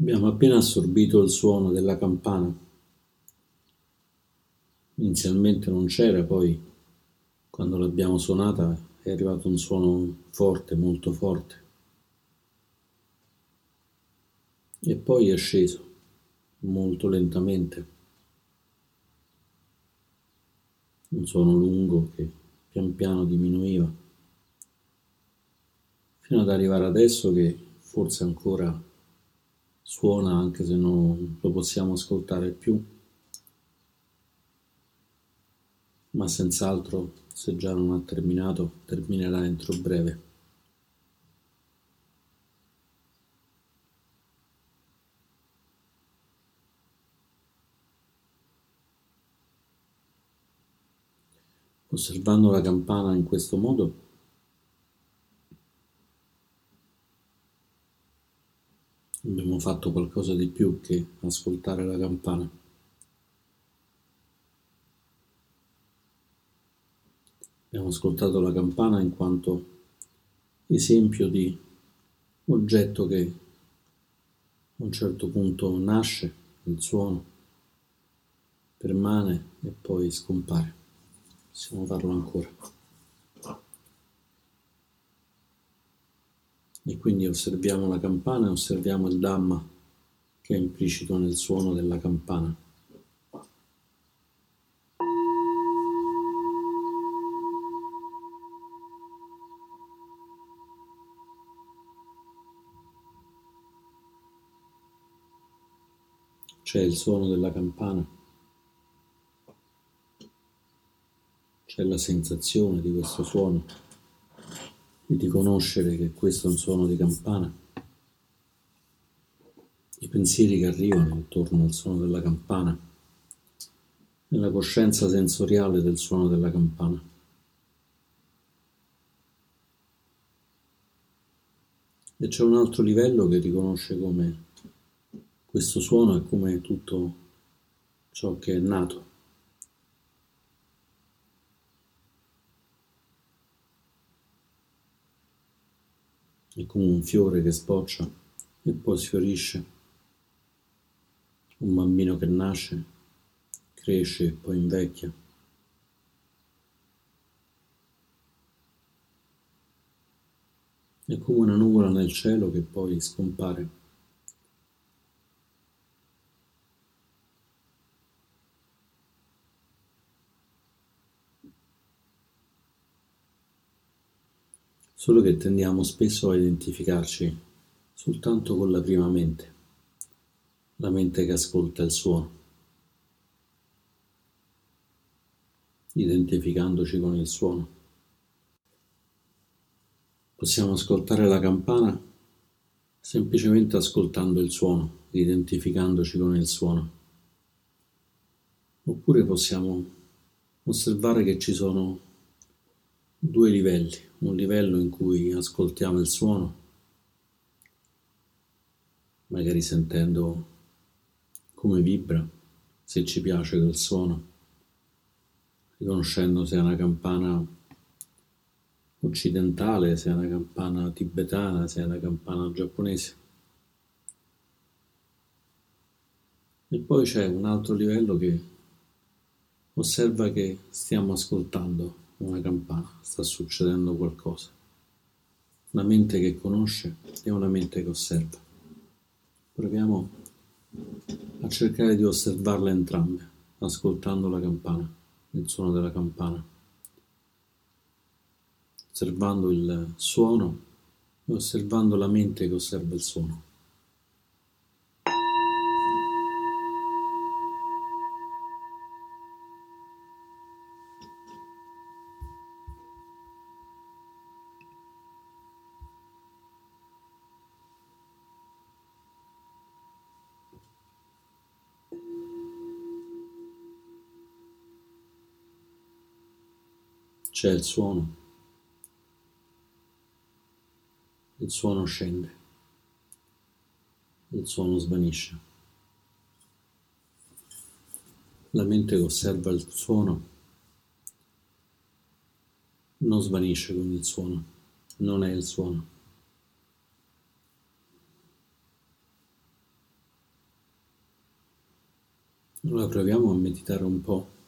Abbiamo appena assorbito il suono della campana. Inizialmente non c'era, poi quando l'abbiamo suonata è arrivato un suono forte, molto forte. E poi è sceso molto lentamente. Un suono lungo che pian piano diminuiva, fino ad arrivare adesso che forse ancora suona anche se non lo possiamo ascoltare più, ma senz'altro se già non ha terminato terminerà entro breve. Osservando la campana in questo modo, Abbiamo fatto qualcosa di più che ascoltare la campana. Abbiamo ascoltato la campana in quanto esempio di oggetto che a un certo punto nasce, il suono, permane e poi scompare. Possiamo farlo ancora. E quindi osserviamo la campana e osserviamo il Dhamma che è implicito nel suono della campana. C'è il suono della campana, c'è la sensazione di questo suono di riconoscere che questo è un suono di campana, i pensieri che arrivano intorno al suono della campana, nella coscienza sensoriale del suono della campana. E c'è un altro livello che riconosce come questo suono è come tutto ciò che è nato. È come un fiore che sboccia e poi sfiorisce, un bambino che nasce, cresce e poi invecchia. È come una nuvola nel cielo che poi scompare. Solo che tendiamo spesso a identificarci soltanto con la prima mente, la mente che ascolta il suono, identificandoci con il suono. Possiamo ascoltare la campana semplicemente ascoltando il suono, identificandoci con il suono. Oppure possiamo osservare che ci sono due livelli, un livello in cui ascoltiamo il suono, magari sentendo come vibra, se ci piace quel suono, riconoscendo se è una campana occidentale, se è una campana tibetana, se è una campana giapponese. E poi c'è un altro livello che osserva che stiamo ascoltando una campana, sta succedendo qualcosa. Una mente che conosce e una mente che osserva. Proviamo a cercare di osservarle entrambe, ascoltando la campana, il suono della campana, osservando il suono e osservando la mente che osserva il suono. C'è il suono. Il suono scende. Il suono svanisce. La mente che osserva il suono non svanisce con il suono, non è il suono. Allora proviamo a meditare un po'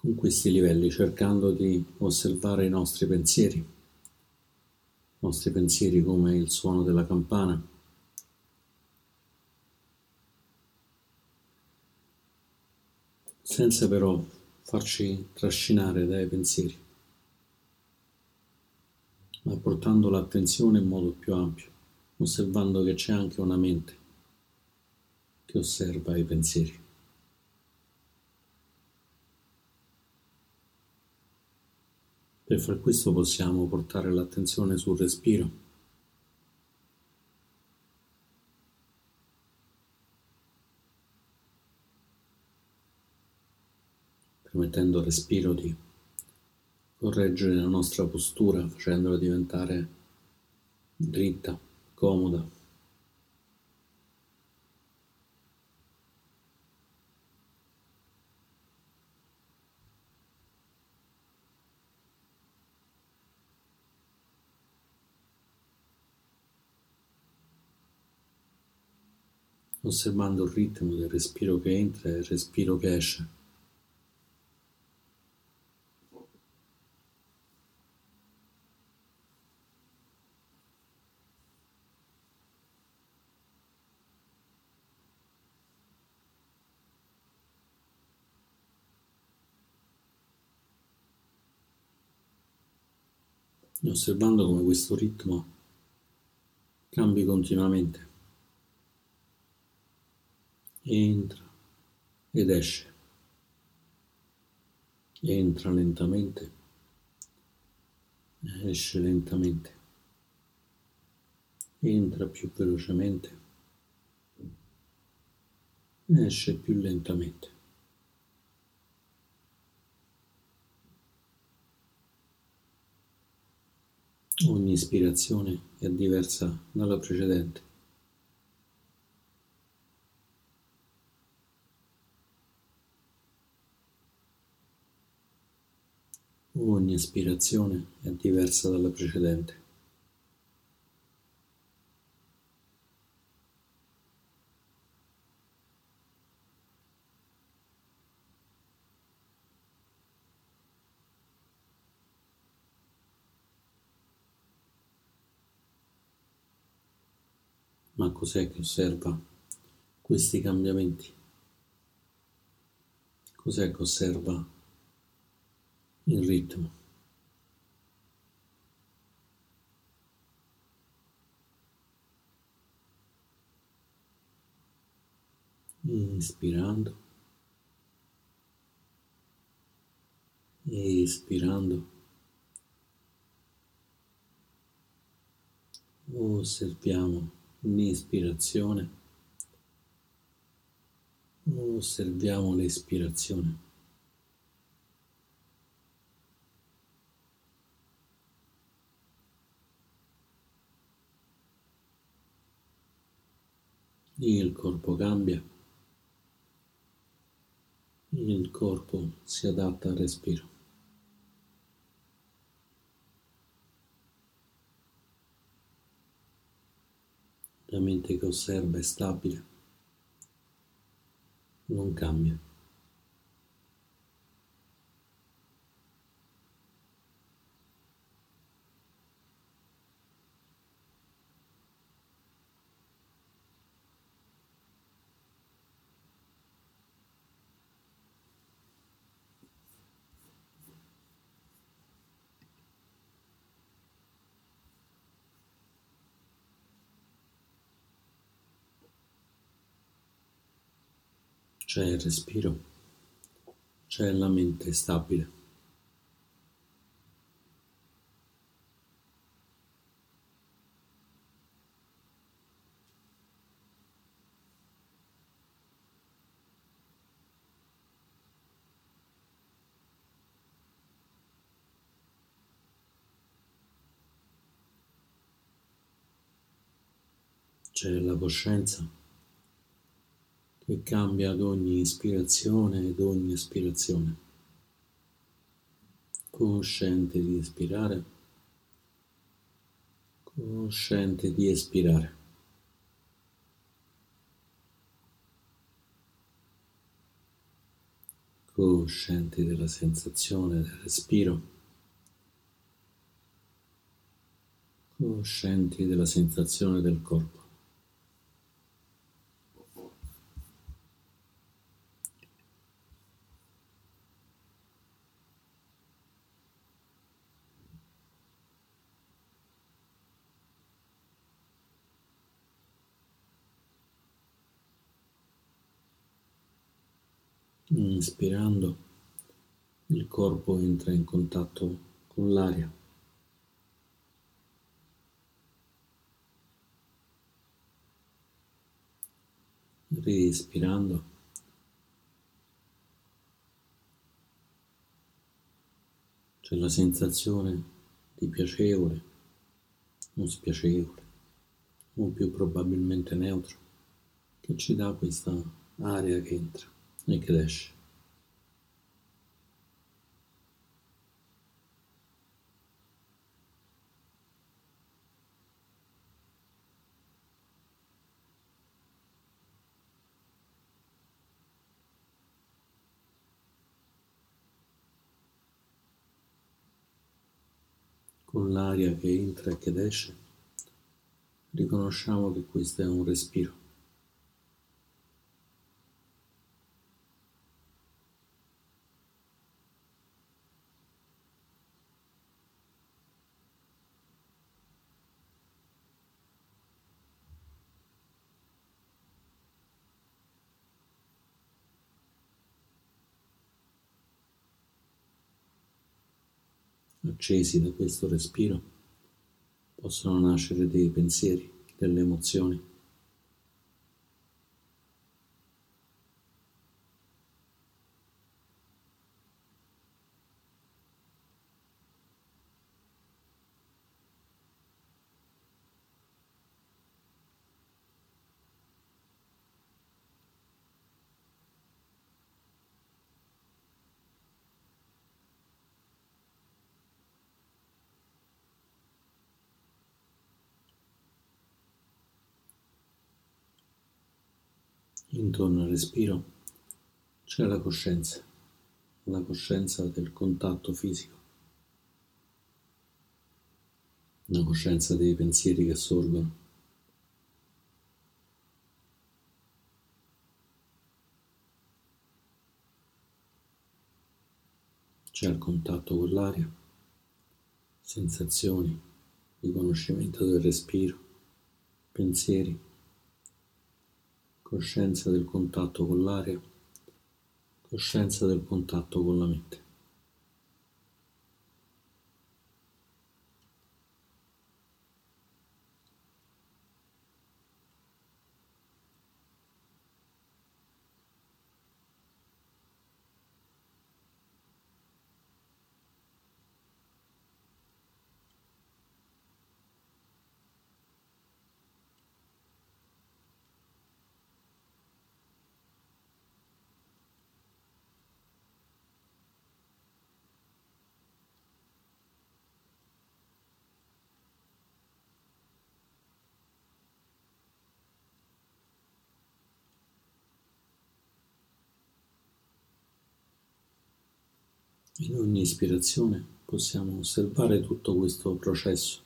con questi livelli, cercando di osservare i nostri pensieri, i nostri pensieri come il suono della campana, senza però farci trascinare dai pensieri, ma portando l'attenzione in modo più ampio, osservando che c'è anche una mente che osserva i pensieri. Per far questo possiamo portare l'attenzione sul respiro. permettendo al respiro di correggere la nostra postura, facendola diventare dritta, comoda. Osservando il ritmo del respiro che entra e il respiro che esce. Osservando come questo ritmo cambi continuamente entra ed esce, entra lentamente, esce lentamente, entra più velocemente, esce più lentamente. Ogni ispirazione è diversa dalla precedente. Ogni aspirazione è diversa dalla precedente. Ma cos'è che osserva questi cambiamenti? Cos'è che osserva il ritmo. Inspirando, espirando, osserviamo l'inspirazione, osserviamo l'espirazione. Il corpo cambia, il corpo si adatta al respiro. La mente che osserva è stabile, non cambia. C'è il respiro, c'è la mente stabile. C'è la coscienza che cambia ad ogni ispirazione ed ogni espirazione. Cosciente di ispirare, cosciente di espirare. coscienti della sensazione del respiro, coscienti della sensazione del corpo. Inspirando, il corpo entra in contatto con l'aria. Respirando, c'è la sensazione di piacevole o spiacevole o più probabilmente neutro che ci dà questa aria che entra e cresce. Con l'aria che entra e che esce, riconosciamo che questo è un respiro. Accesi da questo respiro, possono nascere dei pensieri, delle emozioni. Intorno al respiro c'è la coscienza, la coscienza del contatto fisico, la coscienza dei pensieri che sorgono. C'è il contatto con l'aria, sensazioni, riconoscimento del respiro, pensieri coscienza del contatto con l'aria, coscienza del contatto con la mente. In ogni ispirazione possiamo osservare tutto questo processo.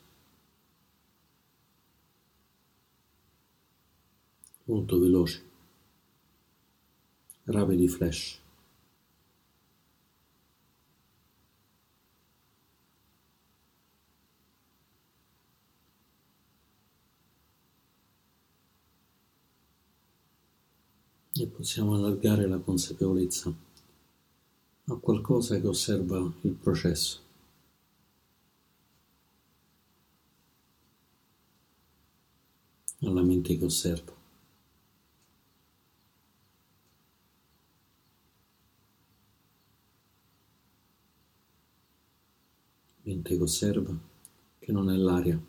Molto veloce, rapidi flash. E possiamo allargare la consapevolezza a qualcosa che osserva il processo. alla mente che osserva. Mente che osserva che non è l'aria,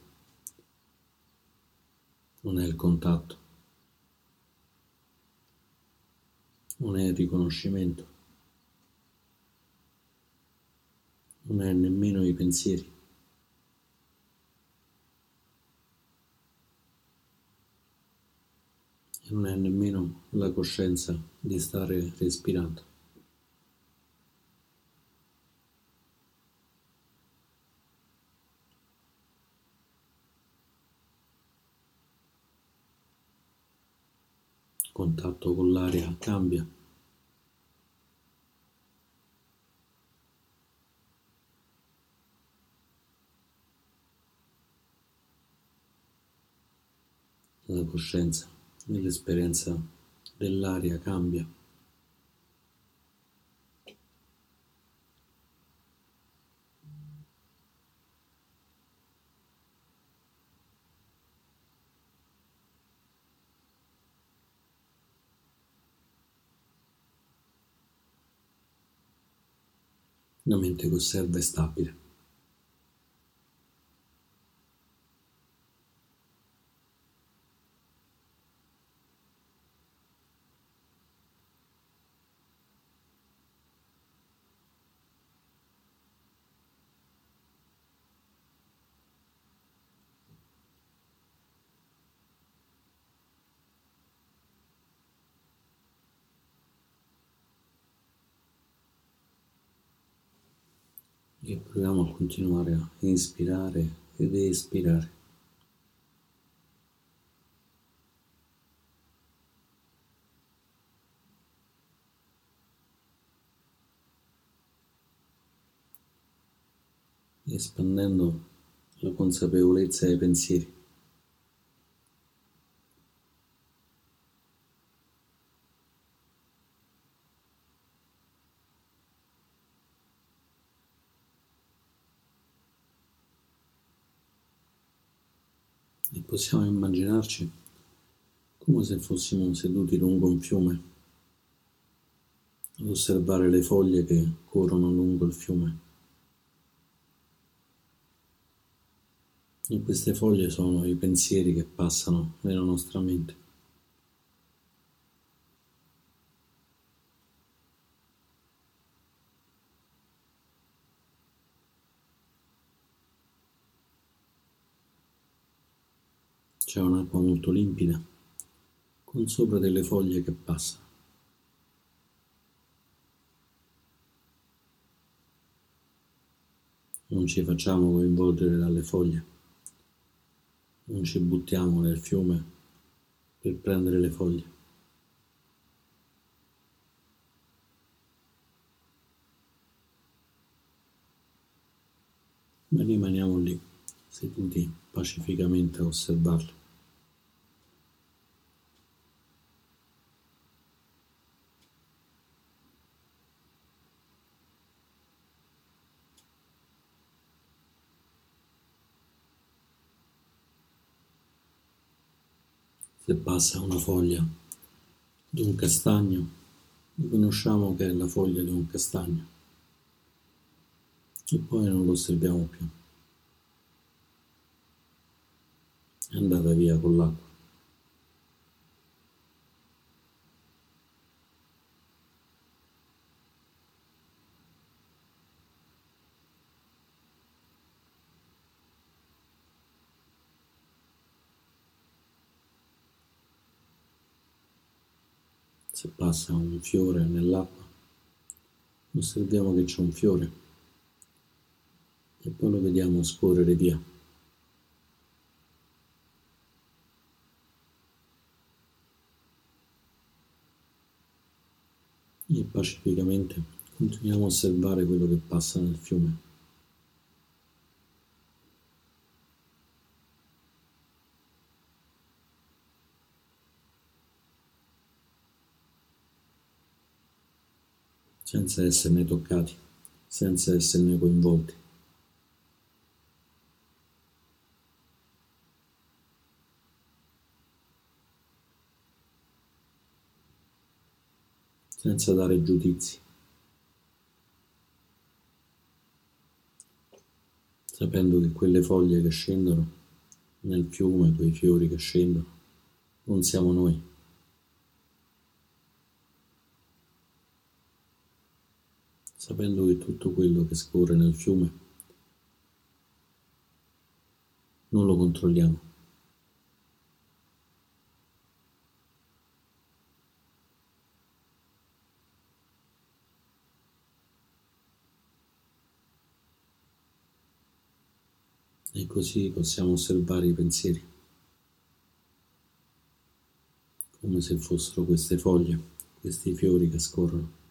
non è il contatto, non è il riconoscimento. non è nemmeno i pensieri. Non è nemmeno la coscienza di stare respirando. contatto con l'aria cambia. La coscienza nell'esperienza dell'aria cambia. La mente che osserva è stabile. e proviamo a continuare a inspirare ed espirare. espandendo la consapevolezza dei pensieri. Possiamo immaginarci come se fossimo seduti lungo un fiume ad osservare le foglie che corrono lungo il fiume. E queste foglie sono i pensieri che passano nella nostra mente. C'è un'acqua molto limpida, con sopra delle foglie che passano. Non ci facciamo coinvolgere dalle foglie, non ci buttiamo nel fiume per prendere le foglie. Ma rimaniamo lì, seduti pacificamente a osservarle. Se passa una foglia di un castagno, riconosciamo che è la foglia di un castagno e poi non lo osserviamo più. È andata via con l'acqua. se passa un fiore nell'acqua, osserviamo che c'è un fiore e poi lo vediamo scorrere via. E pacificamente continuiamo a osservare quello che passa nel fiume. Senza esserne toccati, senza esserne coinvolti. senza dare giudizi, sapendo che quelle foglie che scendono nel fiume, quei fiori che scendono, non siamo noi. Sapendo che tutto quello che scorre nel fiume non lo controlliamo. E così possiamo osservare i pensieri come se fossero queste foglie, questi fiori che scorrono.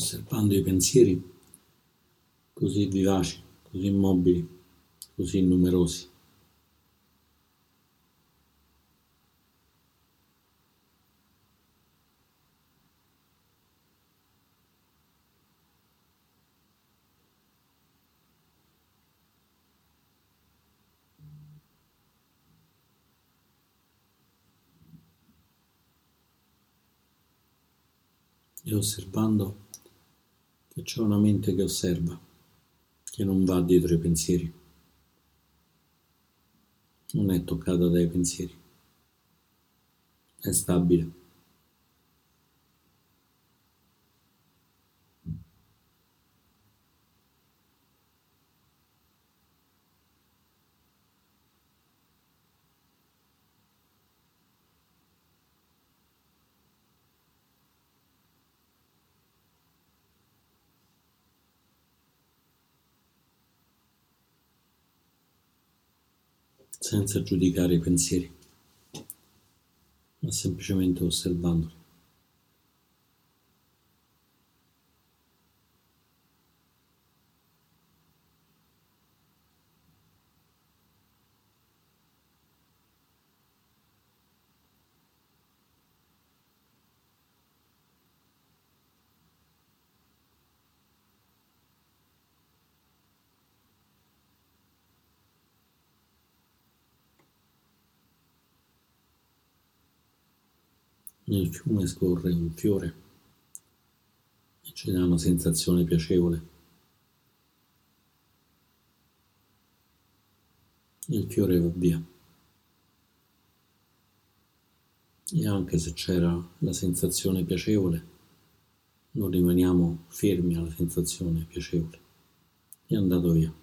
Osservando i pensieri così vivaci, così immobili, così numerosi. E osservando che c'è una mente che osserva, che non va dietro i pensieri, non è toccata dai pensieri, è stabile. Senza giudicare i pensieri, ma semplicemente osservandoli. Nel fiume scorre un fiore e ci dà una sensazione piacevole. Il fiore va via. E anche se c'era la sensazione piacevole, non rimaniamo fermi alla sensazione piacevole. È andato via.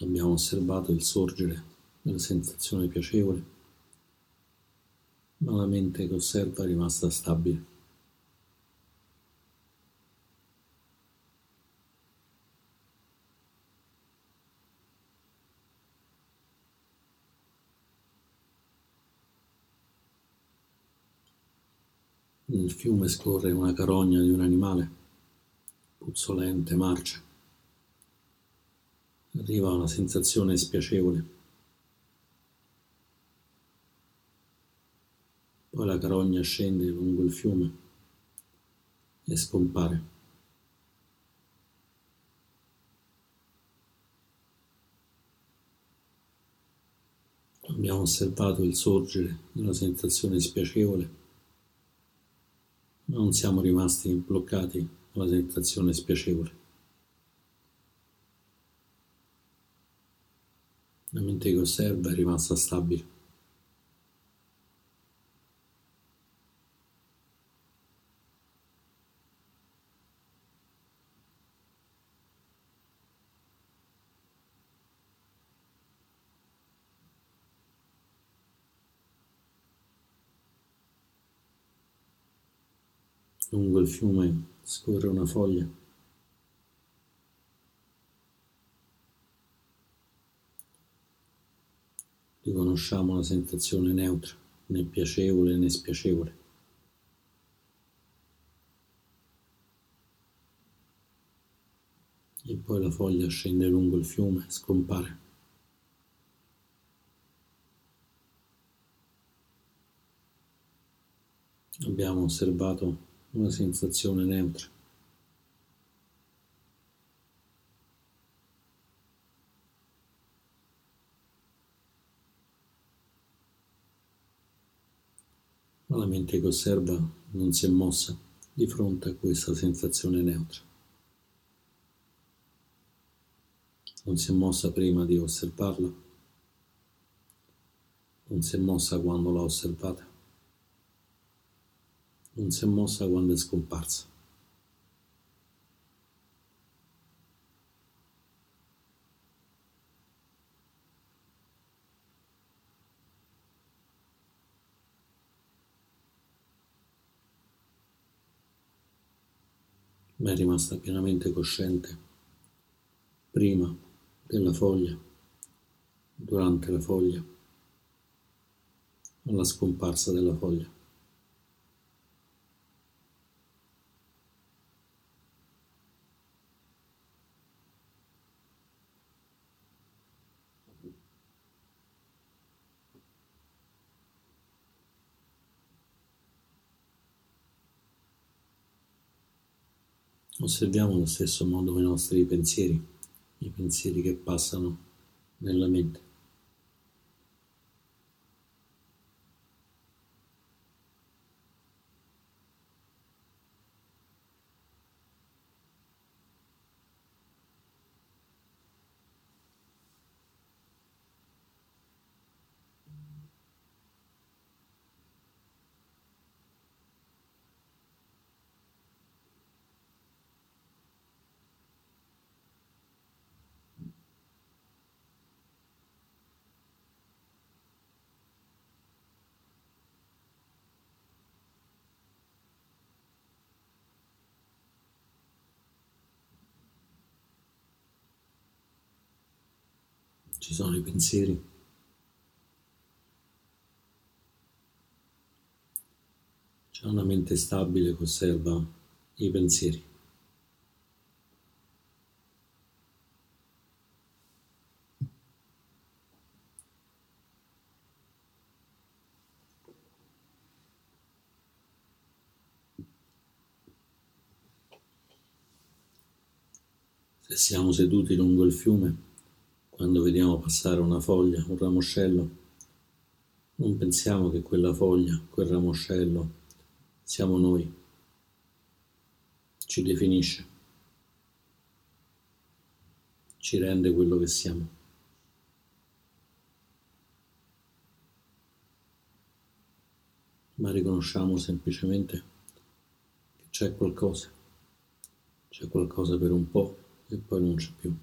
Abbiamo osservato il sorgere della sensazione piacevole, ma la mente che osserva è rimasta stabile. Nel fiume scorre una carogna di un animale, puzzolente, marcia arriva una sensazione spiacevole. Poi la carogna scende lungo il fiume e scompare. Abbiamo osservato il sorgere di una sensazione spiacevole, ma non siamo rimasti bloccati alla sensazione spiacevole. La mente che osserva è rimasta stabile. Lungo il fiume scorre una foglia riconosciamo la sensazione neutra, né piacevole né spiacevole. E poi la foglia scende lungo il fiume e scompare. Abbiamo osservato una sensazione neutra. La mente che osserva non si è mossa di fronte a questa sensazione neutra. Non si è mossa prima di osservarla, non si è mossa quando l'ha osservata. non si è mossa quando è scomparsa. Ma è rimasta pienamente cosciente prima della foglia, durante la foglia, alla scomparsa della foglia. Osserviamo allo stesso modo i nostri pensieri, i pensieri che passano nella mente. Ci sono i pensieri. C'è una mente stabile che osserva i pensieri. Se siamo seduti lungo il fiume, quando vediamo passare una foglia, un ramoscello, non pensiamo che quella foglia, quel ramoscello, siamo noi, ci definisce, ci rende quello che siamo. Ma riconosciamo semplicemente che c'è qualcosa, c'è qualcosa per un po' e poi non c'è più.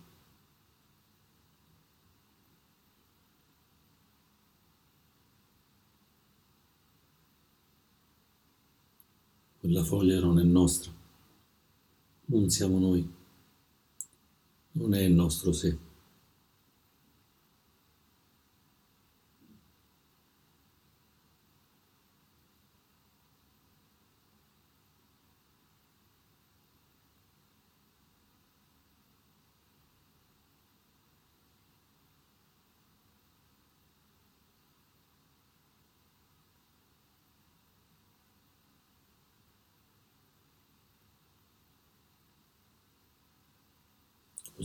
Quella foglia non è nostra, non siamo noi, non è il nostro sé.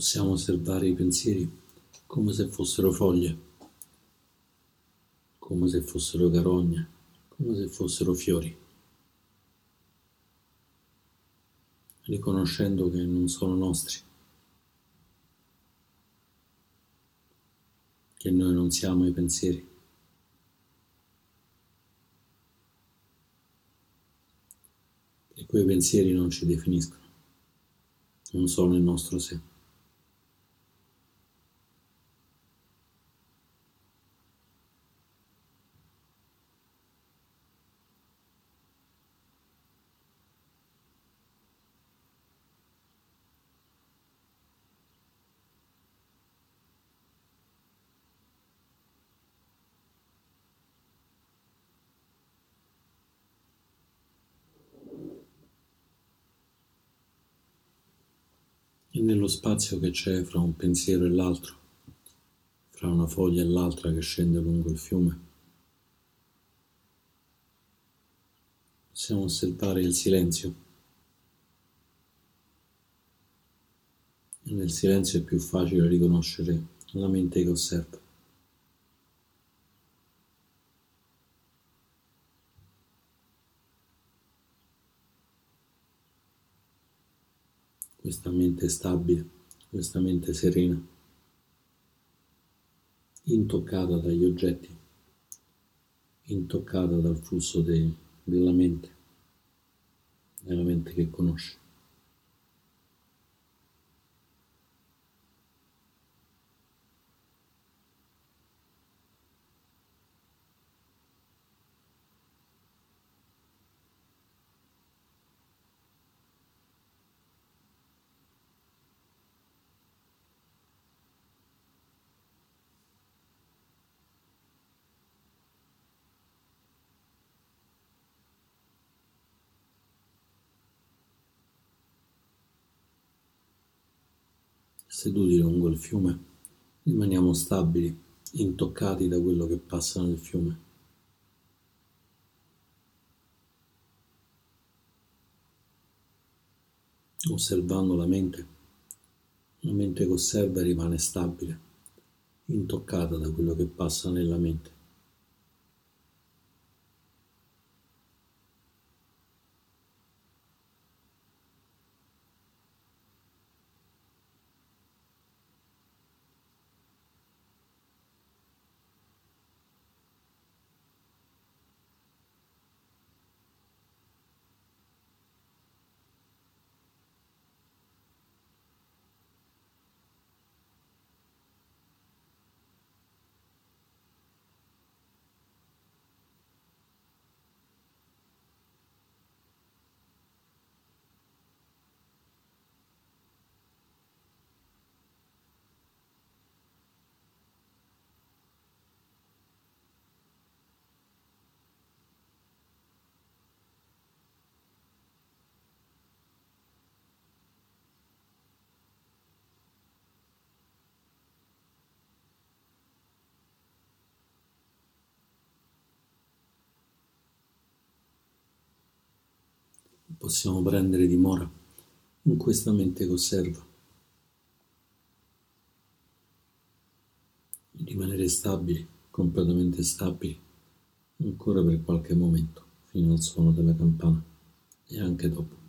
Possiamo osservare i pensieri come se fossero foglie, come se fossero carogne, come se fossero fiori, riconoscendo che non sono nostri, che noi non siamo i pensieri. che quei pensieri non ci definiscono, non sono il nostro sé. e nello spazio che c'è fra un pensiero e l'altro, fra una foglia e l'altra che scende lungo il fiume. Possiamo osservare il silenzio. Nel silenzio è più facile riconoscere la mente che osserva. Questa mente stabile, questa mente serena, intoccata dagli oggetti, intoccata dal flusso de, della mente, nella mente che conosci. Seduti lungo il fiume, rimaniamo stabili, intoccati da quello che passa nel fiume. Osservando la mente, la mente che osserva rimane stabile, intoccata da quello che passa nella mente. Possiamo prendere dimora in questa mente che osserva. Rimanere stabili, completamente stabili, ancora per qualche momento, fino al suono della campana e anche dopo.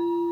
Oh.